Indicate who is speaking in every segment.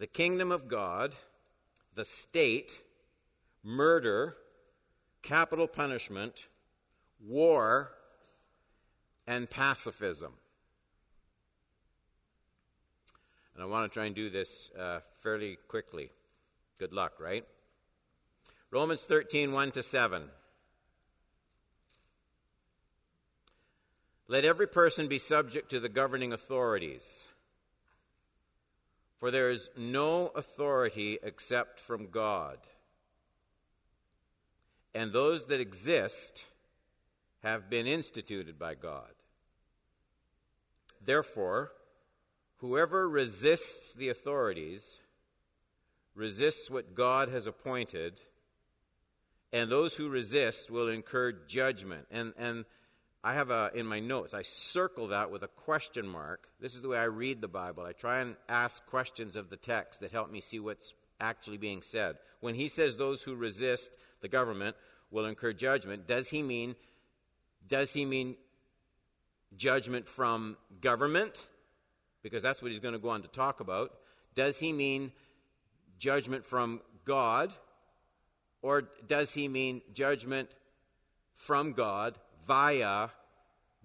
Speaker 1: the kingdom of God, the state, murder, capital punishment, war, and pacifism. And I want to try and do this uh, fairly quickly. Good luck, right? Romans 13, 1 to 7. Let every person be subject to the governing authorities. For there is no authority except from God. And those that exist have been instituted by God. Therefore, whoever resists the authorities resists what God has appointed, and those who resist will incur judgment. And, and I have a, in my notes, I circle that with a question mark. This is the way I read the Bible. I try and ask questions of the text that help me see what's actually being said. When he says those who resist the government will incur judgment, does he mean, does he mean judgment from government? Because that's what he's going to go on to talk about. Does he mean judgment from God? Or does he mean judgment from God via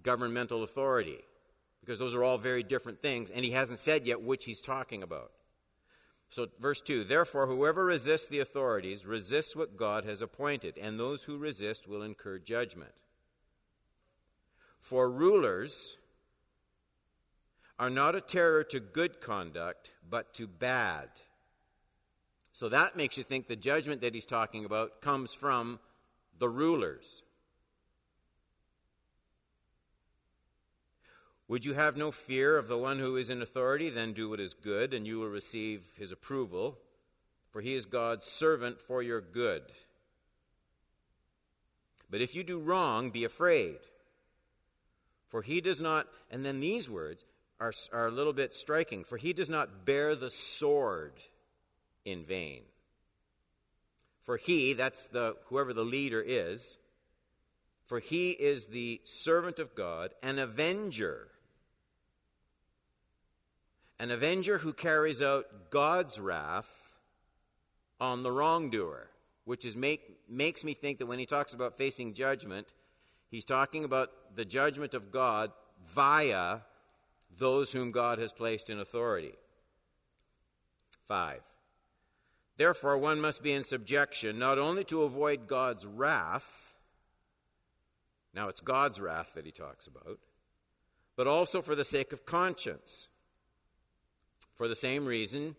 Speaker 1: governmental authority. Because those are all very different things, and he hasn't said yet which he's talking about. So, verse 2 Therefore, whoever resists the authorities resists what God has appointed, and those who resist will incur judgment. For rulers are not a terror to good conduct, but to bad. So that makes you think the judgment that he's talking about comes from the rulers. Would you have no fear of the one who is in authority? Then do what is good, and you will receive his approval, for he is God's servant for your good. But if you do wrong, be afraid. For he does not, and then these words are, are a little bit striking, for he does not bear the sword in vain. For he, that's the whoever the leader is, for he is the servant of God, an avenger an avenger who carries out God's wrath on the wrongdoer, which is make, makes me think that when he talks about facing judgment, he's talking about the judgment of God via those whom God has placed in authority. 5. Therefore, one must be in subjection not only to avoid God's wrath, now it's God's wrath that he talks about, but also for the sake of conscience. For the same reason,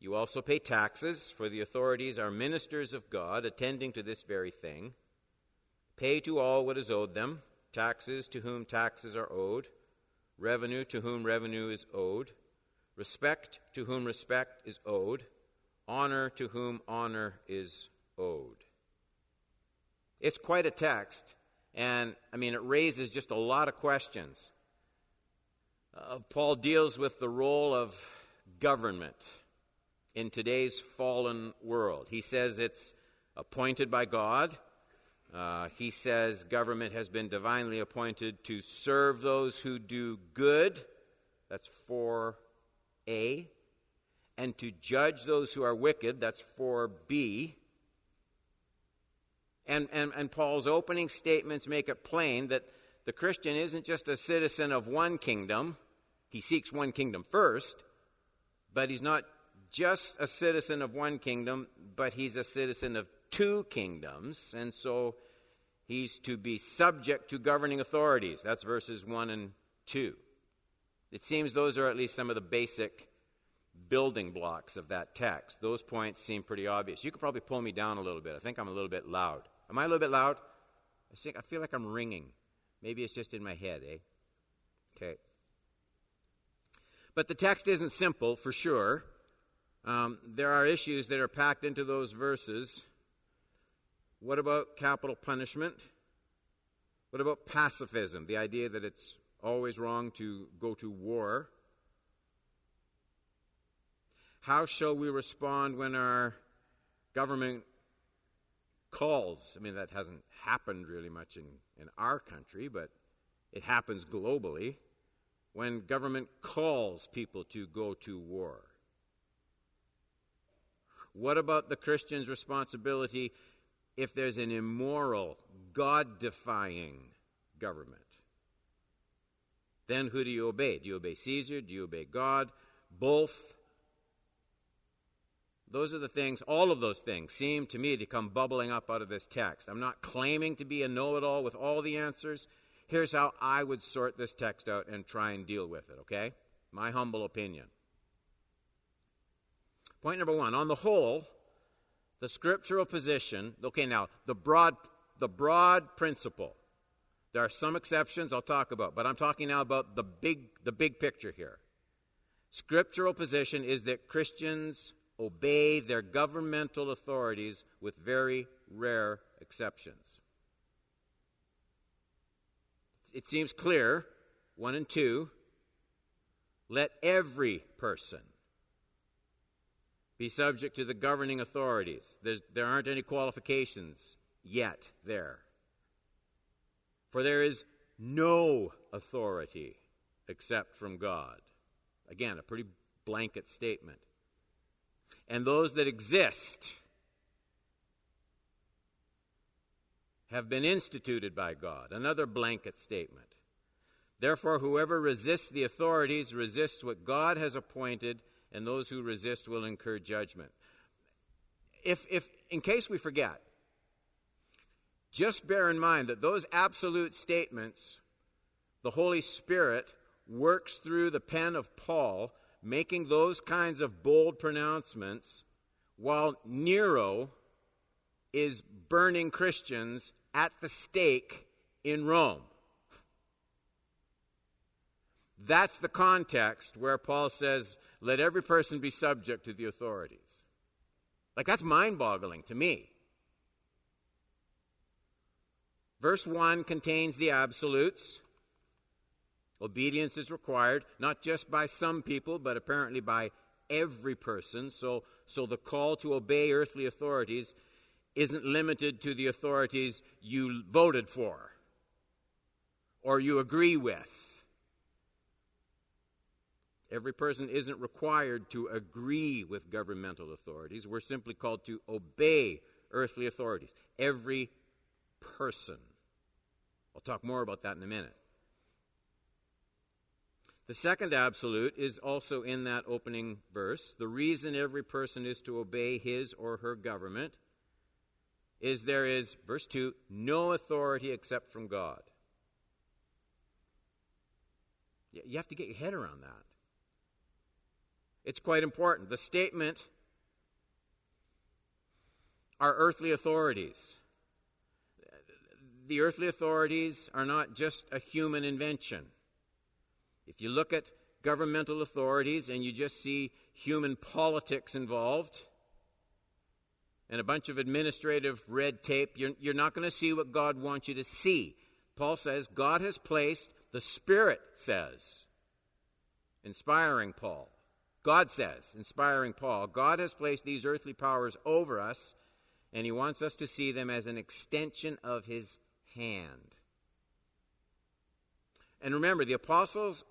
Speaker 1: you also pay taxes, for the authorities are ministers of God, attending to this very thing. Pay to all what is owed them taxes to whom taxes are owed, revenue to whom revenue is owed, respect to whom respect is owed, honor to whom honor is owed. It's quite a text, and I mean, it raises just a lot of questions. Uh, Paul deals with the role of government in today's fallen world. He says it's appointed by God. Uh, he says government has been divinely appointed to serve those who do good. That's 4a. And to judge those who are wicked. That's 4b. And, and, and Paul's opening statements make it plain that the Christian isn't just a citizen of one kingdom, he seeks one kingdom first, but he's not just a citizen of one kingdom, but he's a citizen of two kingdoms, and so he's to be subject to governing authorities. That's verses 1 and 2. It seems those are at least some of the basic building blocks of that text. Those points seem pretty obvious. You could probably pull me down a little bit. I think I'm a little bit loud. Am I a little bit loud? I think I feel like I'm ringing. Maybe it's just in my head, eh? Okay. But the text isn't simple, for sure. Um, there are issues that are packed into those verses. What about capital punishment? What about pacifism? The idea that it's always wrong to go to war. How shall we respond when our government calls? I mean, that hasn't happened really much in, in our country, but it happens globally when government calls people to go to war. What about the Christian's responsibility if there's an immoral, God defying government? Then who do you obey? Do you obey Caesar? Do you obey God? Both? Those are the things, all of those things seem to me to come bubbling up out of this text. I'm not claiming to be a know it all with all the answers. Here's how I would sort this text out and try and deal with it, okay? My humble opinion. Point number one on the whole, the scriptural position, okay, now, the broad, the broad principle. There are some exceptions I'll talk about, but I'm talking now about the big, the big picture here. Scriptural position is that Christians obey their governmental authorities with very rare exceptions. It seems clear, one and two, let every person be subject to the governing authorities. There's, there aren't any qualifications yet there. For there is no authority except from God. Again, a pretty blanket statement and those that exist have been instituted by God. Another blanket statement. Therefore, whoever resists the authorities resists what God has appointed, and those who resist will incur judgment. If, if, in case we forget, just bear in mind that those absolute statements, the Holy Spirit works through the pen of Paul making those kinds of bold pronouncements while Nero is burning Christians at the stake in Rome. That's the context where Paul says, let every person be subject to the authorities. Like, that's mind boggling to me. Verse 1 contains the absolutes. Obedience is required, not just by some people, but apparently by every person. So, so the call to obey earthly authorities isn't limited to the authorities you voted for or you agree with. Every person isn't required to agree with governmental authorities. We're simply called to obey earthly authorities. Every person. I'll talk more about that in a minute. The second absolute is also in that opening verse. The reason every person is to obey his or her government is there is, verse 2, no authority except from God. You have to get your head around that. It's quite important. The statement, our earthly authorities. The earthly authorities are not just a human invention. If you look at governmental authorities and you just see human politics involved and a bunch of administrative red tape, you're, you're not going to see what God wants you to see. Paul says God has placed, the Spirit says, inspiring Paul. God says, inspiring Paul, God has placed these earthly powers over us, and He wants us to see them as an extension of His hand. And remember, the apostles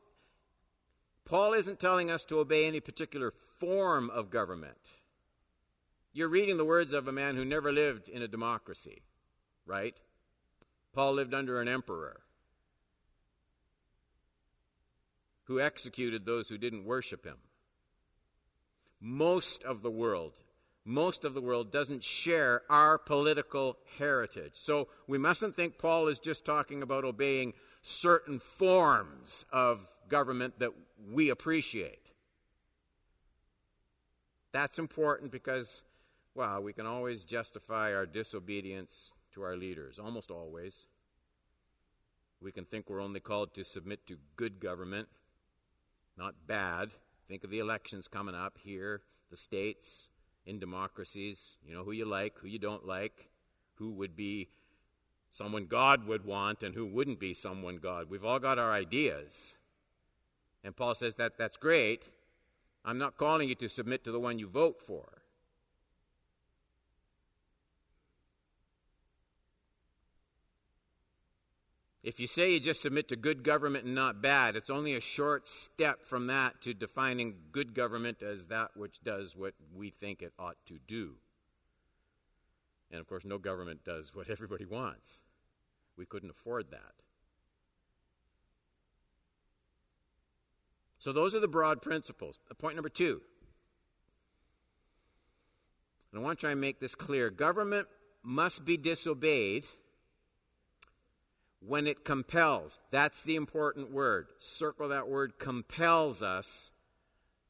Speaker 1: Paul isn't telling us to obey any particular form of government. You're reading the words of a man who never lived in a democracy, right? Paul lived under an emperor who executed those who didn't worship him. Most of the world, most of the world doesn't share our political heritage. So we mustn't think Paul is just talking about obeying certain forms of government that we appreciate. That's important because, well, we can always justify our disobedience to our leaders, almost always. We can think we're only called to submit to good government, not bad. Think of the elections coming up here, the states, in democracies. You know who you like, who you don't like, who would be someone God would want, and who wouldn't be someone God. We've all got our ideas. And Paul says that that's great. I'm not calling you to submit to the one you vote for. If you say you just submit to good government and not bad, it's only a short step from that to defining good government as that which does what we think it ought to do. And of course, no government does what everybody wants. We couldn't afford that. So, those are the broad principles. Uh, point number two. And I want to try and make this clear government must be disobeyed when it compels. That's the important word. Circle that word compels us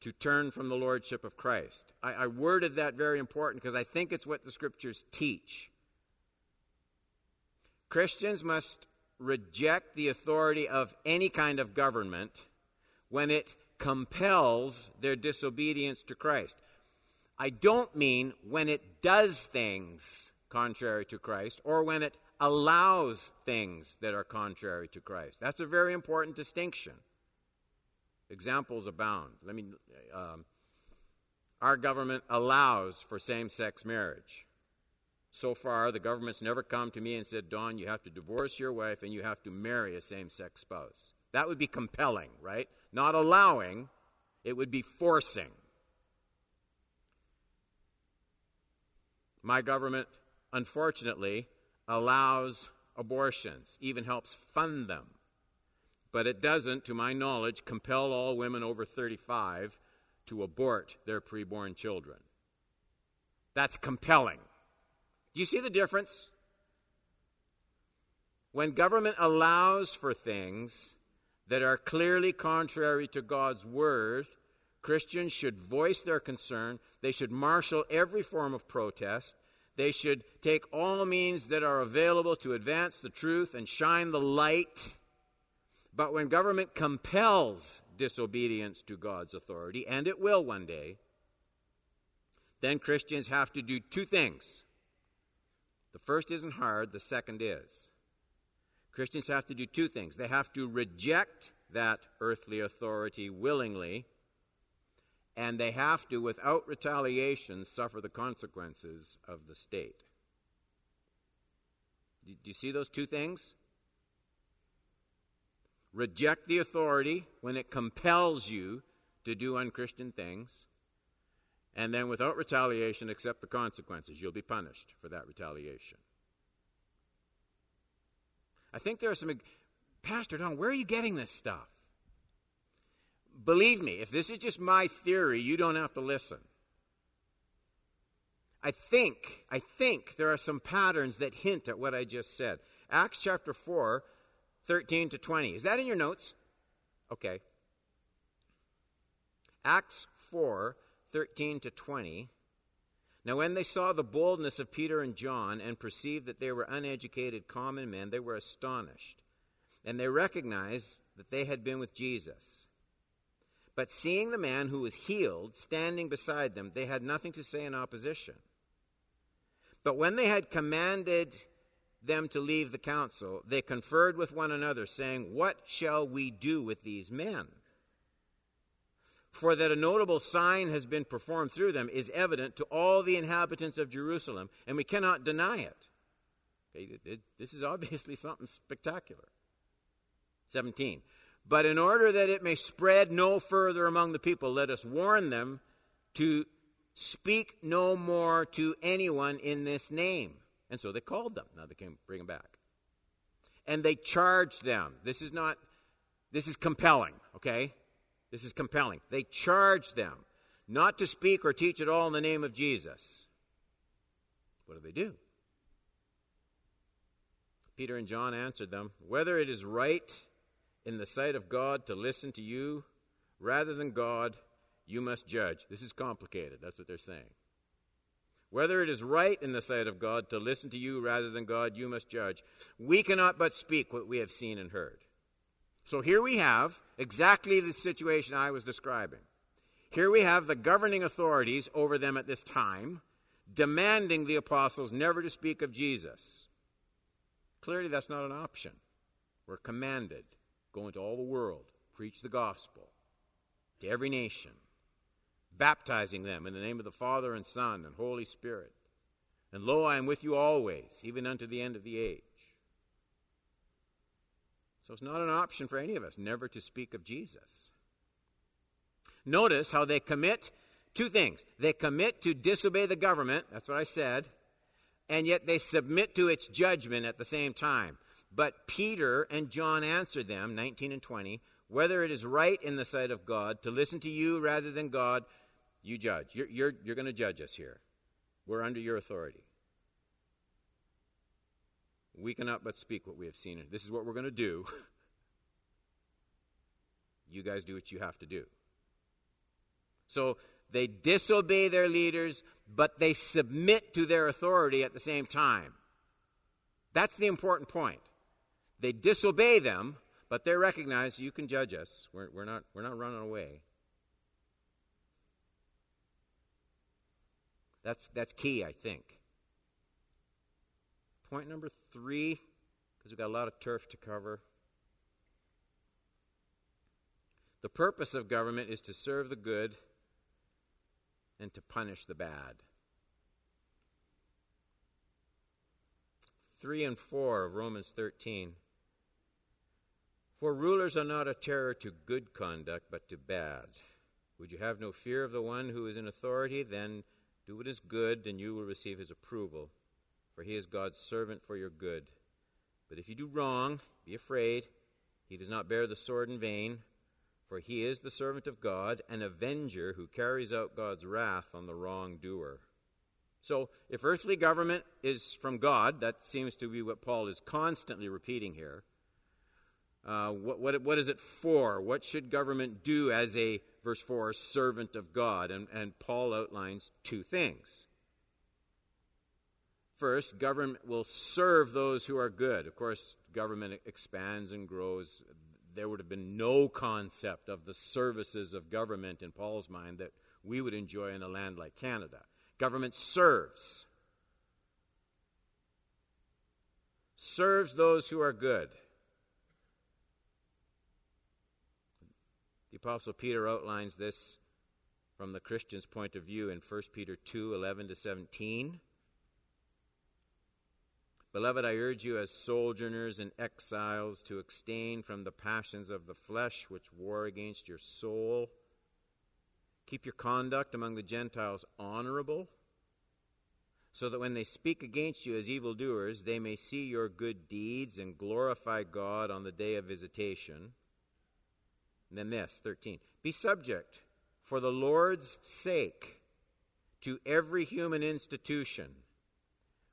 Speaker 1: to turn from the lordship of Christ. I, I worded that very important because I think it's what the scriptures teach. Christians must reject the authority of any kind of government when it compels their disobedience to Christ. I don't mean when it does things contrary to Christ or when it allows things that are contrary to Christ. That's a very important distinction. Examples abound. Let me. Um, our government allows for same-sex marriage. So far, the government's never come to me and said, "Don, you have to divorce your wife and you have to marry a same-sex spouse." That would be compelling, right? Not allowing, it would be forcing. My government, unfortunately, allows abortions, even helps fund them. But it doesn't, to my knowledge, compel all women over 35 to abort their preborn children. That's compelling. Do you see the difference? When government allows for things that are clearly contrary to God's word, Christians should voice their concern. They should marshal every form of protest. They should take all means that are available to advance the truth and shine the light. But when government compels disobedience to God's authority, and it will one day, then Christians have to do two things. The first isn't hard, the second is. Christians have to do two things. They have to reject that earthly authority willingly and they have to, without retaliation, suffer the consequences of the state. Do you see those two things? Reject the authority when it compels you to do unchristian things, and then without retaliation, accept the consequences. You'll be punished for that retaliation. I think there are some. Pastor Don, where are you getting this stuff? Believe me, if this is just my theory, you don't have to listen. I think, I think there are some patterns that hint at what I just said. Acts chapter 4, 13 to 20. Is that in your notes? Okay. Acts 4, 13 to 20. Now, when they saw the boldness of Peter and John and perceived that they were uneducated common men, they were astonished. And they recognized that they had been with Jesus. But seeing the man who was healed standing beside them, they had nothing to say in opposition. But when they had commanded them to leave the council, they conferred with one another, saying, What shall we do with these men? For that a notable sign has been performed through them is evident to all the inhabitants of Jerusalem, and we cannot deny it. Okay, it, it this is obviously something spectacular. 17. But in order that it may spread no further among the people, let us warn them to speak no more to anyone in this name. And so they called them. Now they can bring them back. And they charged them. This is not, this is compelling, okay? This is compelling. They charged them not to speak or teach at all in the name of Jesus. What do they do? Peter and John answered them, Whether it is right in the sight of God to listen to you rather than God, you must judge. This is complicated. That's what they're saying. Whether it is right in the sight of God to listen to you rather than God, you must judge. We cannot but speak what we have seen and heard. So here we have exactly the situation I was describing. Here we have the governing authorities over them at this time demanding the apostles never to speak of Jesus. Clearly, that's not an option. We're commanded. Go into all the world, preach the gospel to every nation, baptizing them in the name of the Father and Son and Holy Spirit. And lo, I am with you always, even unto the end of the age. So it's not an option for any of us never to speak of Jesus. Notice how they commit two things. They commit to disobey the government, that's what I said, and yet they submit to its judgment at the same time. But Peter and John answered them, 19 and 20, whether it is right in the sight of God to listen to you rather than God, you judge. You're, you're, you're going to judge us here. We're under your authority. We cannot but speak what we have seen. This is what we're going to do. you guys do what you have to do. So they disobey their leaders, but they submit to their authority at the same time. That's the important point. They disobey them, but they recognize you can judge us. We're, we're, not, we're not running away. That's, that's key, I think. Point number three, because we've got a lot of turf to cover. The purpose of government is to serve the good and to punish the bad. 3 and 4 of Romans 13. For rulers are not a terror to good conduct, but to bad. Would you have no fear of the one who is in authority? Then do what is good, and you will receive his approval. For he is God's servant for your good. But if you do wrong, be afraid. He does not bear the sword in vain. For he is the servant of God, an avenger who carries out God's wrath on the wrongdoer. So, if earthly government is from God, that seems to be what Paul is constantly repeating here. Uh, what, what, what is it for? What should government do as a, verse 4, servant of God? And, and Paul outlines two things. First, government will serve those who are good. Of course, government expands and grows there would have been no concept of the services of government in Paul's mind that we would enjoy in a land like Canada. Government serves. Serves those who are good. The Apostle Peter outlines this from the Christian's point of view in 1 Peter 2 11 to 17. Beloved, I urge you as sojourners and exiles to abstain from the passions of the flesh which war against your soul. Keep your conduct among the Gentiles honorable, so that when they speak against you as evildoers, they may see your good deeds and glorify God on the day of visitation. And then this, 13. Be subject for the Lord's sake to every human institution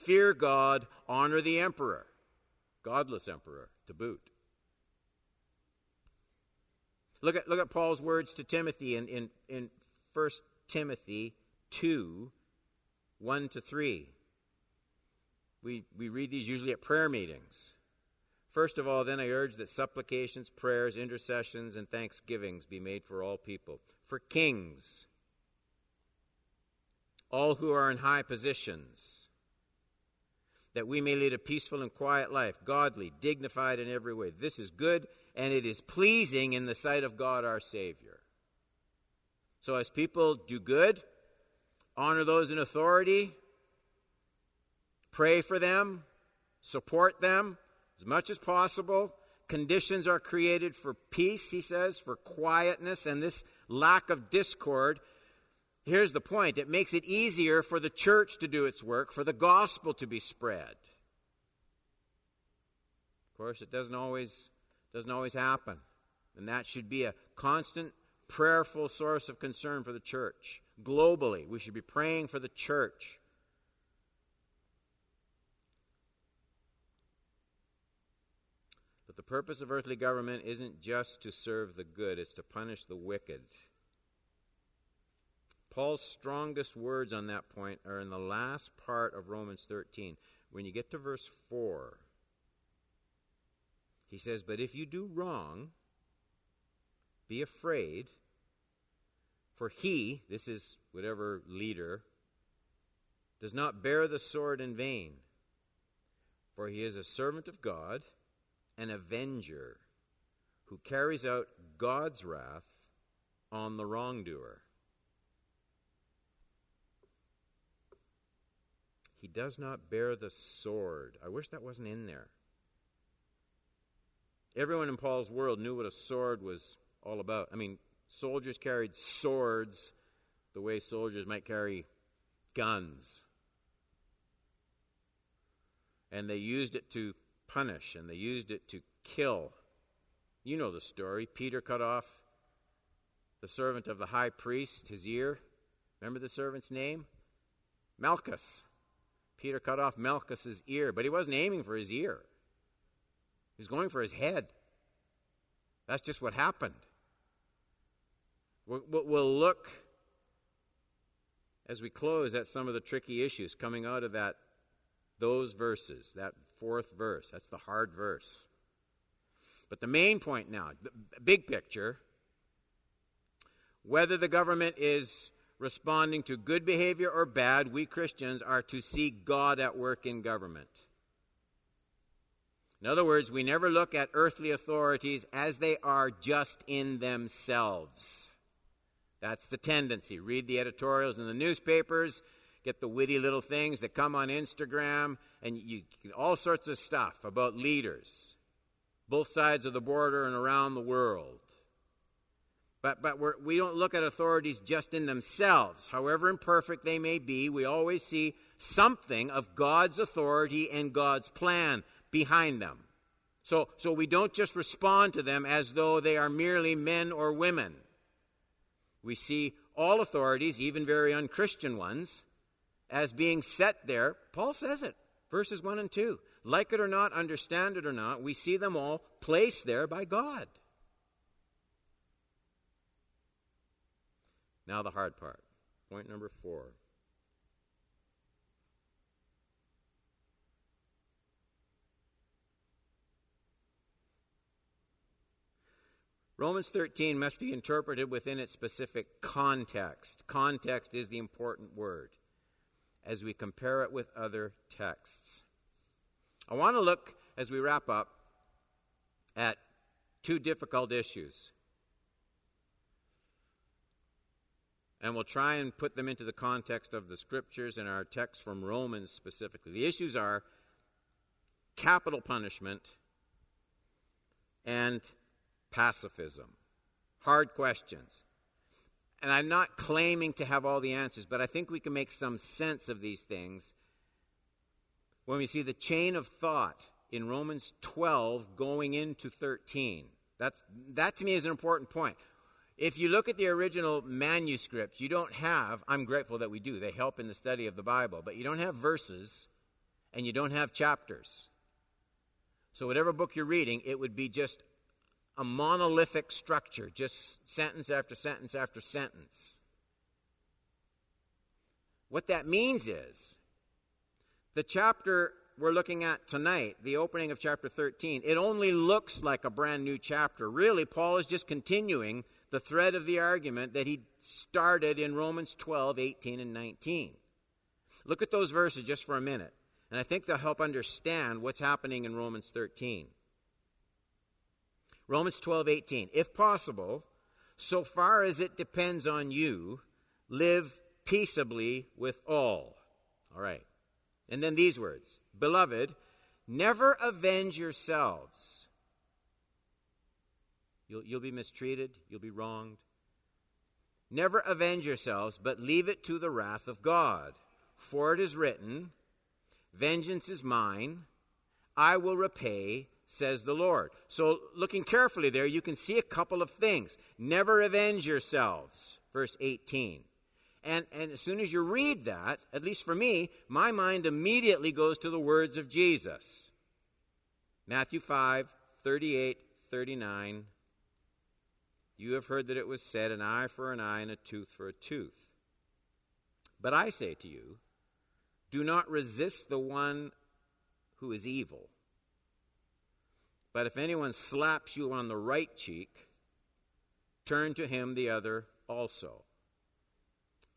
Speaker 1: Fear God, honor the emperor, godless emperor to boot. Look at, look at Paul's words to Timothy in, in, in 1 Timothy 2 1 to 3. We, we read these usually at prayer meetings. First of all, then I urge that supplications, prayers, intercessions, and thanksgivings be made for all people, for kings, all who are in high positions that we may lead a peaceful and quiet life, godly, dignified in every way. This is good and it is pleasing in the sight of God our Savior. So, as people do good, honor those in authority, pray for them, support them as much as possible. Conditions are created for peace, he says, for quietness, and this lack of discord Here's the point it makes it easier for the church to do its work, for the gospel to be spread. Of course, it doesn't always, doesn't always happen. And that should be a constant, prayerful source of concern for the church. Globally, we should be praying for the church. But the purpose of earthly government isn't just to serve the good, it's to punish the wicked. Paul's strongest words on that point are in the last part of Romans 13. When you get to verse 4, he says, But if you do wrong, be afraid, for he, this is whatever leader, does not bear the sword in vain, for he is a servant of God, an avenger, who carries out God's wrath on the wrongdoer. He does not bear the sword. I wish that wasn't in there. Everyone in Paul's world knew what a sword was all about. I mean, soldiers carried swords the way soldiers might carry guns. And they used it to punish and they used it to kill. You know the story. Peter cut off the servant of the high priest, his ear. Remember the servant's name? Malchus. Peter cut off Malchus's ear, but he wasn't aiming for his ear. He was going for his head. That's just what happened. We'll look as we close at some of the tricky issues coming out of that those verses, that fourth verse. That's the hard verse. But the main point now, the big picture, whether the government is responding to good behavior or bad, we Christians are to see God at work in government. In other words, we never look at earthly authorities as they are just in themselves. That's the tendency. Read the editorials in the newspapers, get the witty little things that come on Instagram, and you all sorts of stuff about leaders, both sides of the border and around the world. But, but we're, we do not look at authorities just in themselves. However imperfect they may be, we always see something of God's authority and God's plan behind them. So, so we don't just respond to them as though they are merely men or women. We see all authorities, even very unchristian ones, as being set there. Paul says it, verses 1 and 2. Like it or not, understand it or not, we see them all placed there by God. Now, the hard part. Point number four. Romans 13 must be interpreted within its specific context. Context is the important word as we compare it with other texts. I want to look, as we wrap up, at two difficult issues. And we'll try and put them into the context of the scriptures and our text from Romans specifically. The issues are capital punishment and pacifism. Hard questions. And I'm not claiming to have all the answers, but I think we can make some sense of these things when we see the chain of thought in Romans 12 going into 13. That's, that to me is an important point. If you look at the original manuscripts, you don't have, I'm grateful that we do, they help in the study of the Bible, but you don't have verses and you don't have chapters. So, whatever book you're reading, it would be just a monolithic structure, just sentence after sentence after sentence. What that means is the chapter we're looking at tonight, the opening of chapter 13, it only looks like a brand new chapter. Really, Paul is just continuing the thread of the argument that he started in Romans 12, 18, and 19. Look at those verses just for a minute, and I think they'll help understand what's happening in Romans 13. Romans 12, 18. If possible, so far as it depends on you, live peaceably with all. All right. And then these words Beloved, never avenge yourselves. You'll, you'll be mistreated, you'll be wronged. Never avenge yourselves, but leave it to the wrath of God. For it is written, Vengeance is mine, I will repay, says the Lord. So, looking carefully there, you can see a couple of things. Never avenge yourselves, verse 18. And, and as soon as you read that, at least for me, my mind immediately goes to the words of Jesus. Matthew 5, 38, 39. You have heard that it was said, an eye for an eye and a tooth for a tooth. But I say to you, do not resist the one who is evil. But if anyone slaps you on the right cheek, turn to him the other also.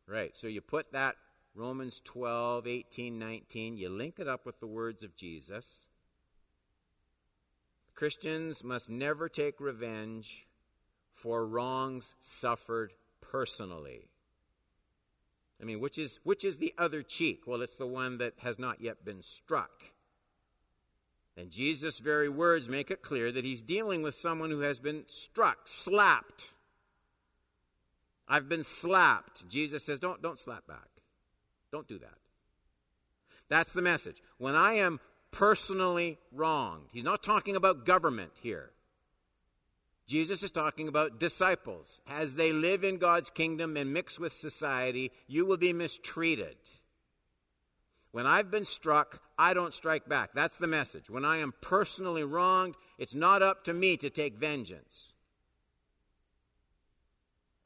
Speaker 1: Right, so you put that Romans 12, 18, 19, you link it up with the words of Jesus. Christians must never take revenge for wrongs suffered personally. I mean, which is, which is the other cheek? Well, it's the one that has not yet been struck. And Jesus' very words make it clear that he's dealing with someone who has been struck, slapped. I've been slapped. Jesus says, don't, don't slap back. Don't do that. That's the message. When I am personally wronged, he's not talking about government here. Jesus is talking about disciples. As they live in God's kingdom and mix with society, you will be mistreated. When I've been struck, I don't strike back. That's the message. When I am personally wronged, it's not up to me to take vengeance.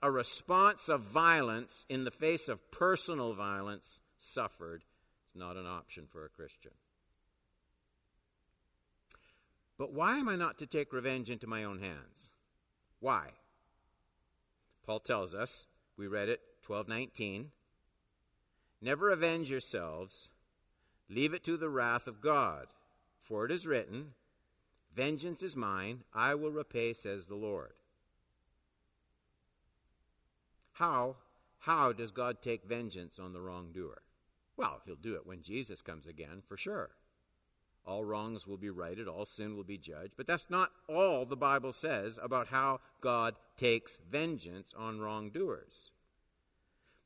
Speaker 1: A response of violence in the face of personal violence suffered is not an option for a Christian. But why am I not to take revenge into my own hands? Why? Paul tells us, we read it 1219, never avenge yourselves, leave it to the wrath of God, for it is written, vengeance is mine, I will repay says the Lord. How how does God take vengeance on the wrongdoer? Well, he'll do it when Jesus comes again, for sure. All wrongs will be righted, all sin will be judged. But that's not all the Bible says about how God takes vengeance on wrongdoers.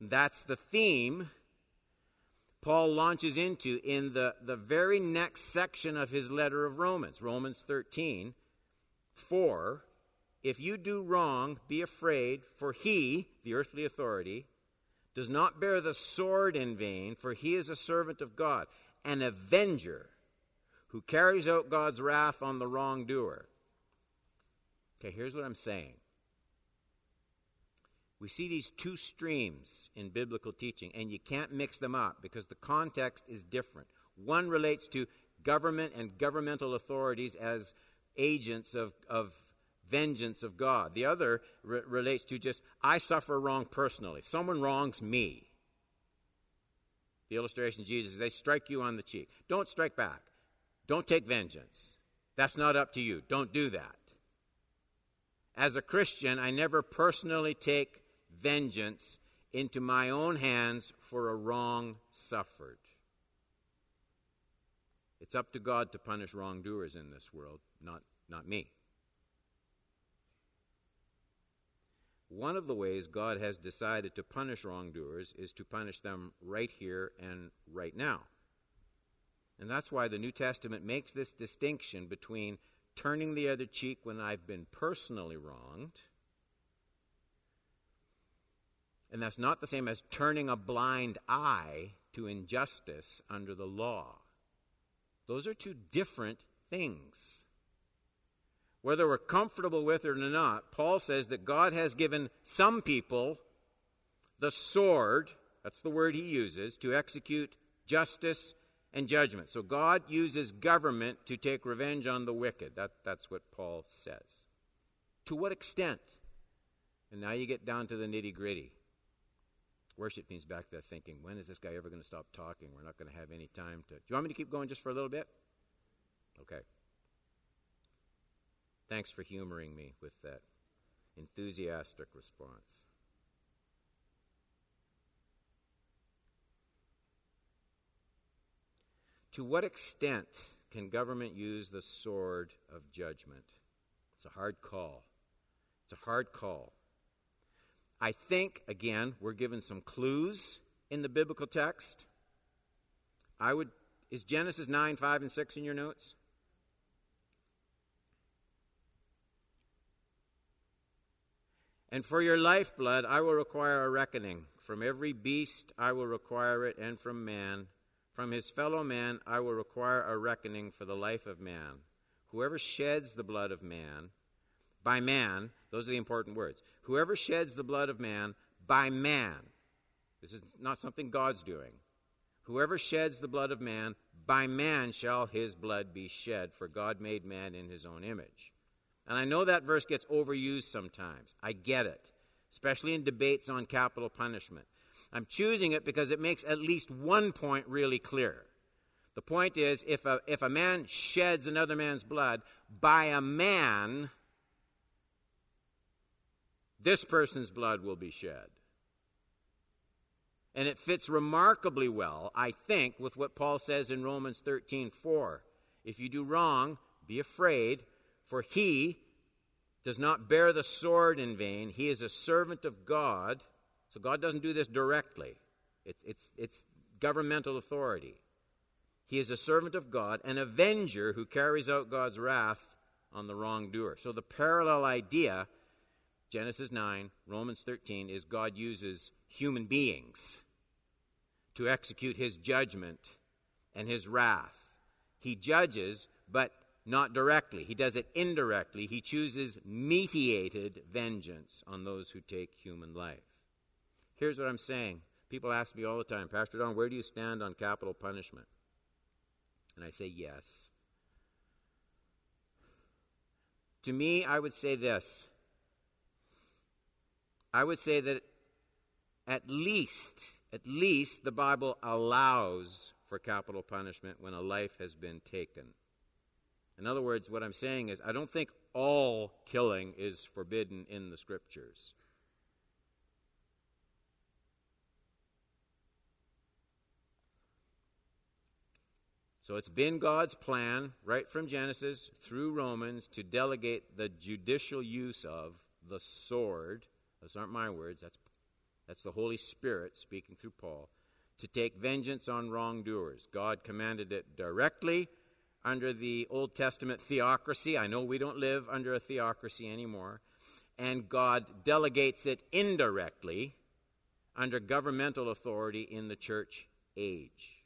Speaker 1: That's the theme Paul launches into in the, the very next section of his letter of Romans, Romans 13. For if you do wrong, be afraid, for he, the earthly authority, does not bear the sword in vain, for he is a servant of God, an avenger who carries out God's wrath on the wrongdoer. Okay, here's what I'm saying. We see these two streams in biblical teaching, and you can't mix them up because the context is different. One relates to government and governmental authorities as agents of, of vengeance of God. The other re- relates to just, I suffer wrong personally. Someone wrongs me. The illustration Jesus, they strike you on the cheek. Don't strike back. Don't take vengeance. That's not up to you. Don't do that. As a Christian, I never personally take vengeance into my own hands for a wrong suffered. It's up to God to punish wrongdoers in this world, not, not me. One of the ways God has decided to punish wrongdoers is to punish them right here and right now. And that's why the New Testament makes this distinction between turning the other cheek when I've been personally wronged. And that's not the same as turning a blind eye to injustice under the law. Those are two different things. Whether we're comfortable with it or not, Paul says that God has given some people the sword, that's the word he uses, to execute justice and judgment. So God uses government to take revenge on the wicked. That, that's what Paul says. To what extent? And now you get down to the nitty gritty. Worship team's back there thinking, when is this guy ever going to stop talking? We're not going to have any time to. Do you want me to keep going just for a little bit? Okay. Thanks for humoring me with that enthusiastic response. To what extent can government use the sword of judgment? It's a hard call. It's a hard call. I think, again, we're given some clues in the biblical text. I would, is Genesis 9, 5, and 6 in your notes? And for your lifeblood I will require a reckoning. From every beast I will require it, and from man from his fellow man I will require a reckoning for the life of man. Whoever sheds the blood of man, by man, those are the important words. Whoever sheds the blood of man, by man, this is not something God's doing. Whoever sheds the blood of man, by man shall his blood be shed, for God made man in his own image. And I know that verse gets overused sometimes. I get it, especially in debates on capital punishment. I'm choosing it because it makes at least one point really clear. The point is if a, if a man sheds another man's blood by a man, this person's blood will be shed. And it fits remarkably well, I think, with what Paul says in Romans 13 4. If you do wrong, be afraid, for he does not bear the sword in vain. He is a servant of God. So God doesn't do this directly, it, it's, it's governmental authority. He is a servant of God, an avenger who carries out God's wrath on the wrongdoer. So the parallel idea, Genesis 9, Romans 13, is God uses human beings to execute his judgment and his wrath. He judges, but not directly. He does it indirectly. He chooses mediated vengeance on those who take human life. Here's what I'm saying. People ask me all the time, Pastor Don, where do you stand on capital punishment? And I say yes. To me, I would say this. I would say that at least, at least the Bible allows for capital punishment when a life has been taken. In other words, what I'm saying is, I don't think all killing is forbidden in the scriptures. So it's been God's plan, right from Genesis through Romans, to delegate the judicial use of the sword. Those aren't my words, that's, that's the Holy Spirit speaking through Paul. To take vengeance on wrongdoers. God commanded it directly under the Old Testament theocracy. I know we don't live under a theocracy anymore. And God delegates it indirectly under governmental authority in the church age.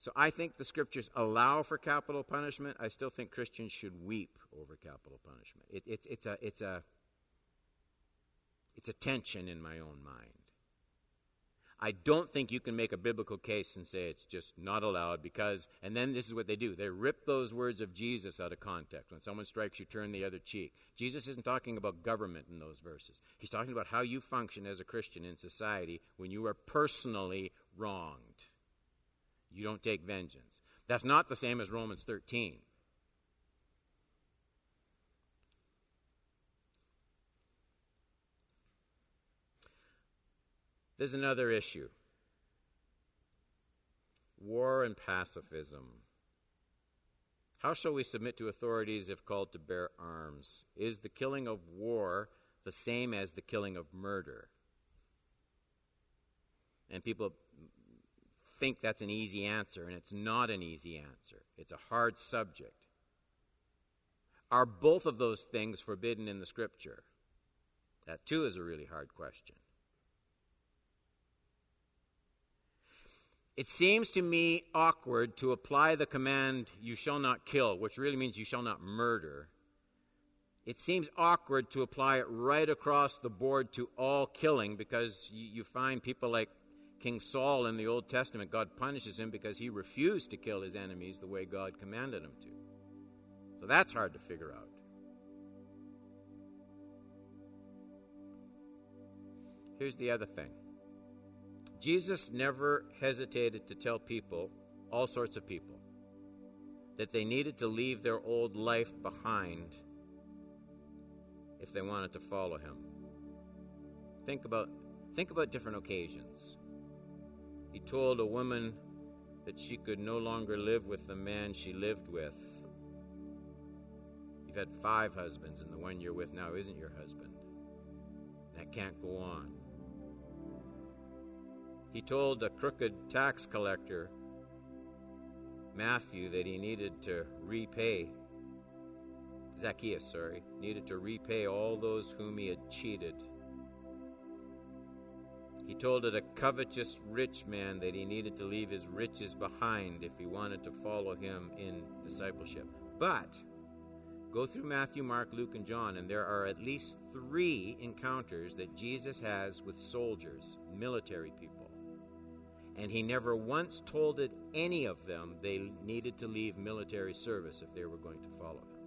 Speaker 1: So I think the scriptures allow for capital punishment. I still think Christians should weep over capital punishment. It, it, it's, a, it's, a, it's a tension in my own mind. I don't think you can make a biblical case and say it's just not allowed because, and then this is what they do. They rip those words of Jesus out of context. When someone strikes you, turn the other cheek. Jesus isn't talking about government in those verses. He's talking about how you function as a Christian in society when you are personally wronged. You don't take vengeance. That's not the same as Romans 13. There's another issue war and pacifism. How shall we submit to authorities if called to bear arms? Is the killing of war the same as the killing of murder? And people think that's an easy answer, and it's not an easy answer. It's a hard subject. Are both of those things forbidden in the Scripture? That, too, is a really hard question. It seems to me awkward to apply the command, you shall not kill, which really means you shall not murder. It seems awkward to apply it right across the board to all killing because you, find people like King Saul in the Old Testament, God punishes him because he refused to kill his enemies the way God commanded him to. So that's hard to figure out. Here's the other thing Jesus never hesitated to tell people, all sorts of people, that they needed to leave their old life behind if they wanted to follow him. Think about think about different occasions. He told a woman that she could no longer live with the man she lived with. You've had five husbands, and the one you're with now isn't your husband. That can't go on. He told a crooked tax collector, Matthew, that he needed to repay, Zacchaeus, sorry, needed to repay all those whom he had cheated. He told it a covetous rich man that he needed to leave his riches behind if he wanted to follow him in discipleship. But go through Matthew, Mark, Luke, and John, and there are at least three encounters that Jesus has with soldiers, military people And he never once told it, any of them they needed to leave military service if they were going to follow him.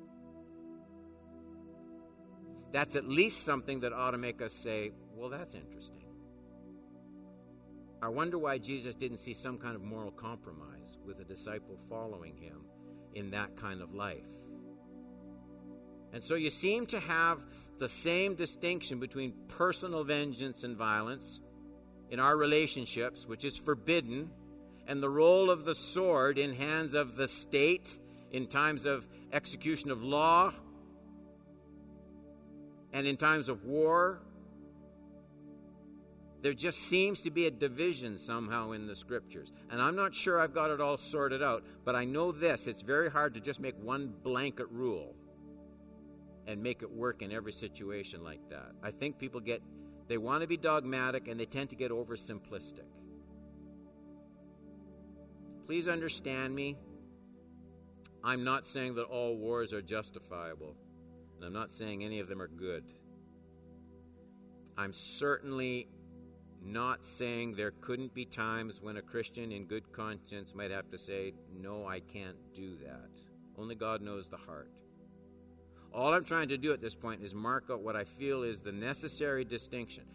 Speaker 1: That's at least something that ought to make us say, well, that's interesting. I wonder why Jesus didn't see some kind of moral compromise with a disciple following him in that kind of life. And so you seem to have the same distinction between personal vengeance and violence in our relationships, which is forbidden, and the role of the sword in hands of the state in times of execution of law and in times of war. There just seems to be a division somehow in the scriptures. And I'm not sure I've got it all sorted out, but I know this it's very hard to just make one blanket rule and make it work in every situation like that. I think people get, they want to be dogmatic and they tend to get oversimplistic. Please understand me. I'm not saying that all wars are justifiable, and I'm not saying any of them are good. I'm certainly not saying there couldn't be times when a Christian in good conscience might have to say, No, I can't do that. Only God knows the heart. All I'm trying to do at this point is mark out what I feel is the necessary distinction.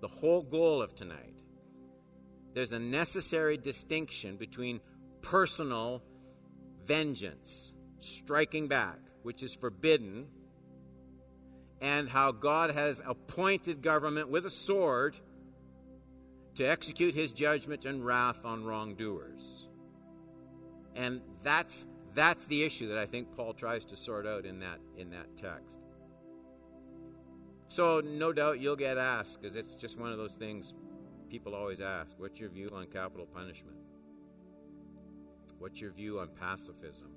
Speaker 1: The whole goal of tonight. There's a necessary distinction between personal vengeance, striking back, which is forbidden, and how God has appointed government with a sword to execute his judgment and wrath on wrongdoers. And that's that's the issue that I think Paul tries to sort out in that in that text. So no doubt you'll get asked because it's just one of those things people always ask, what's your view on capital punishment? What's your view on pacifism?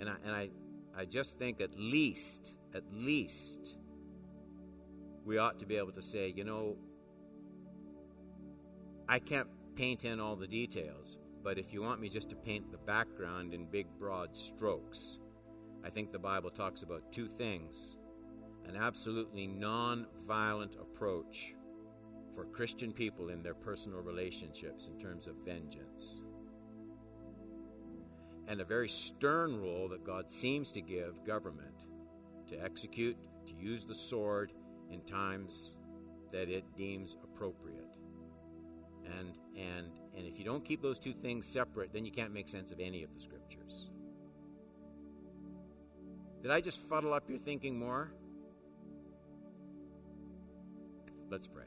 Speaker 1: And I, and I, I just think at least, at least, we ought to be able to say, you know, I can't paint in all the details, but if you want me just to paint the background in big, broad strokes, I think the Bible talks about two things an absolutely non violent approach for Christian people in their personal relationships in terms of vengeance, and a very stern rule that God seems to give government to execute, to use the sword in times that it deems appropriate. And, and, and if you don't keep those two things separate, then you can't make sense of any of the scriptures. Did I just fuddle up your thinking more? Let's pray.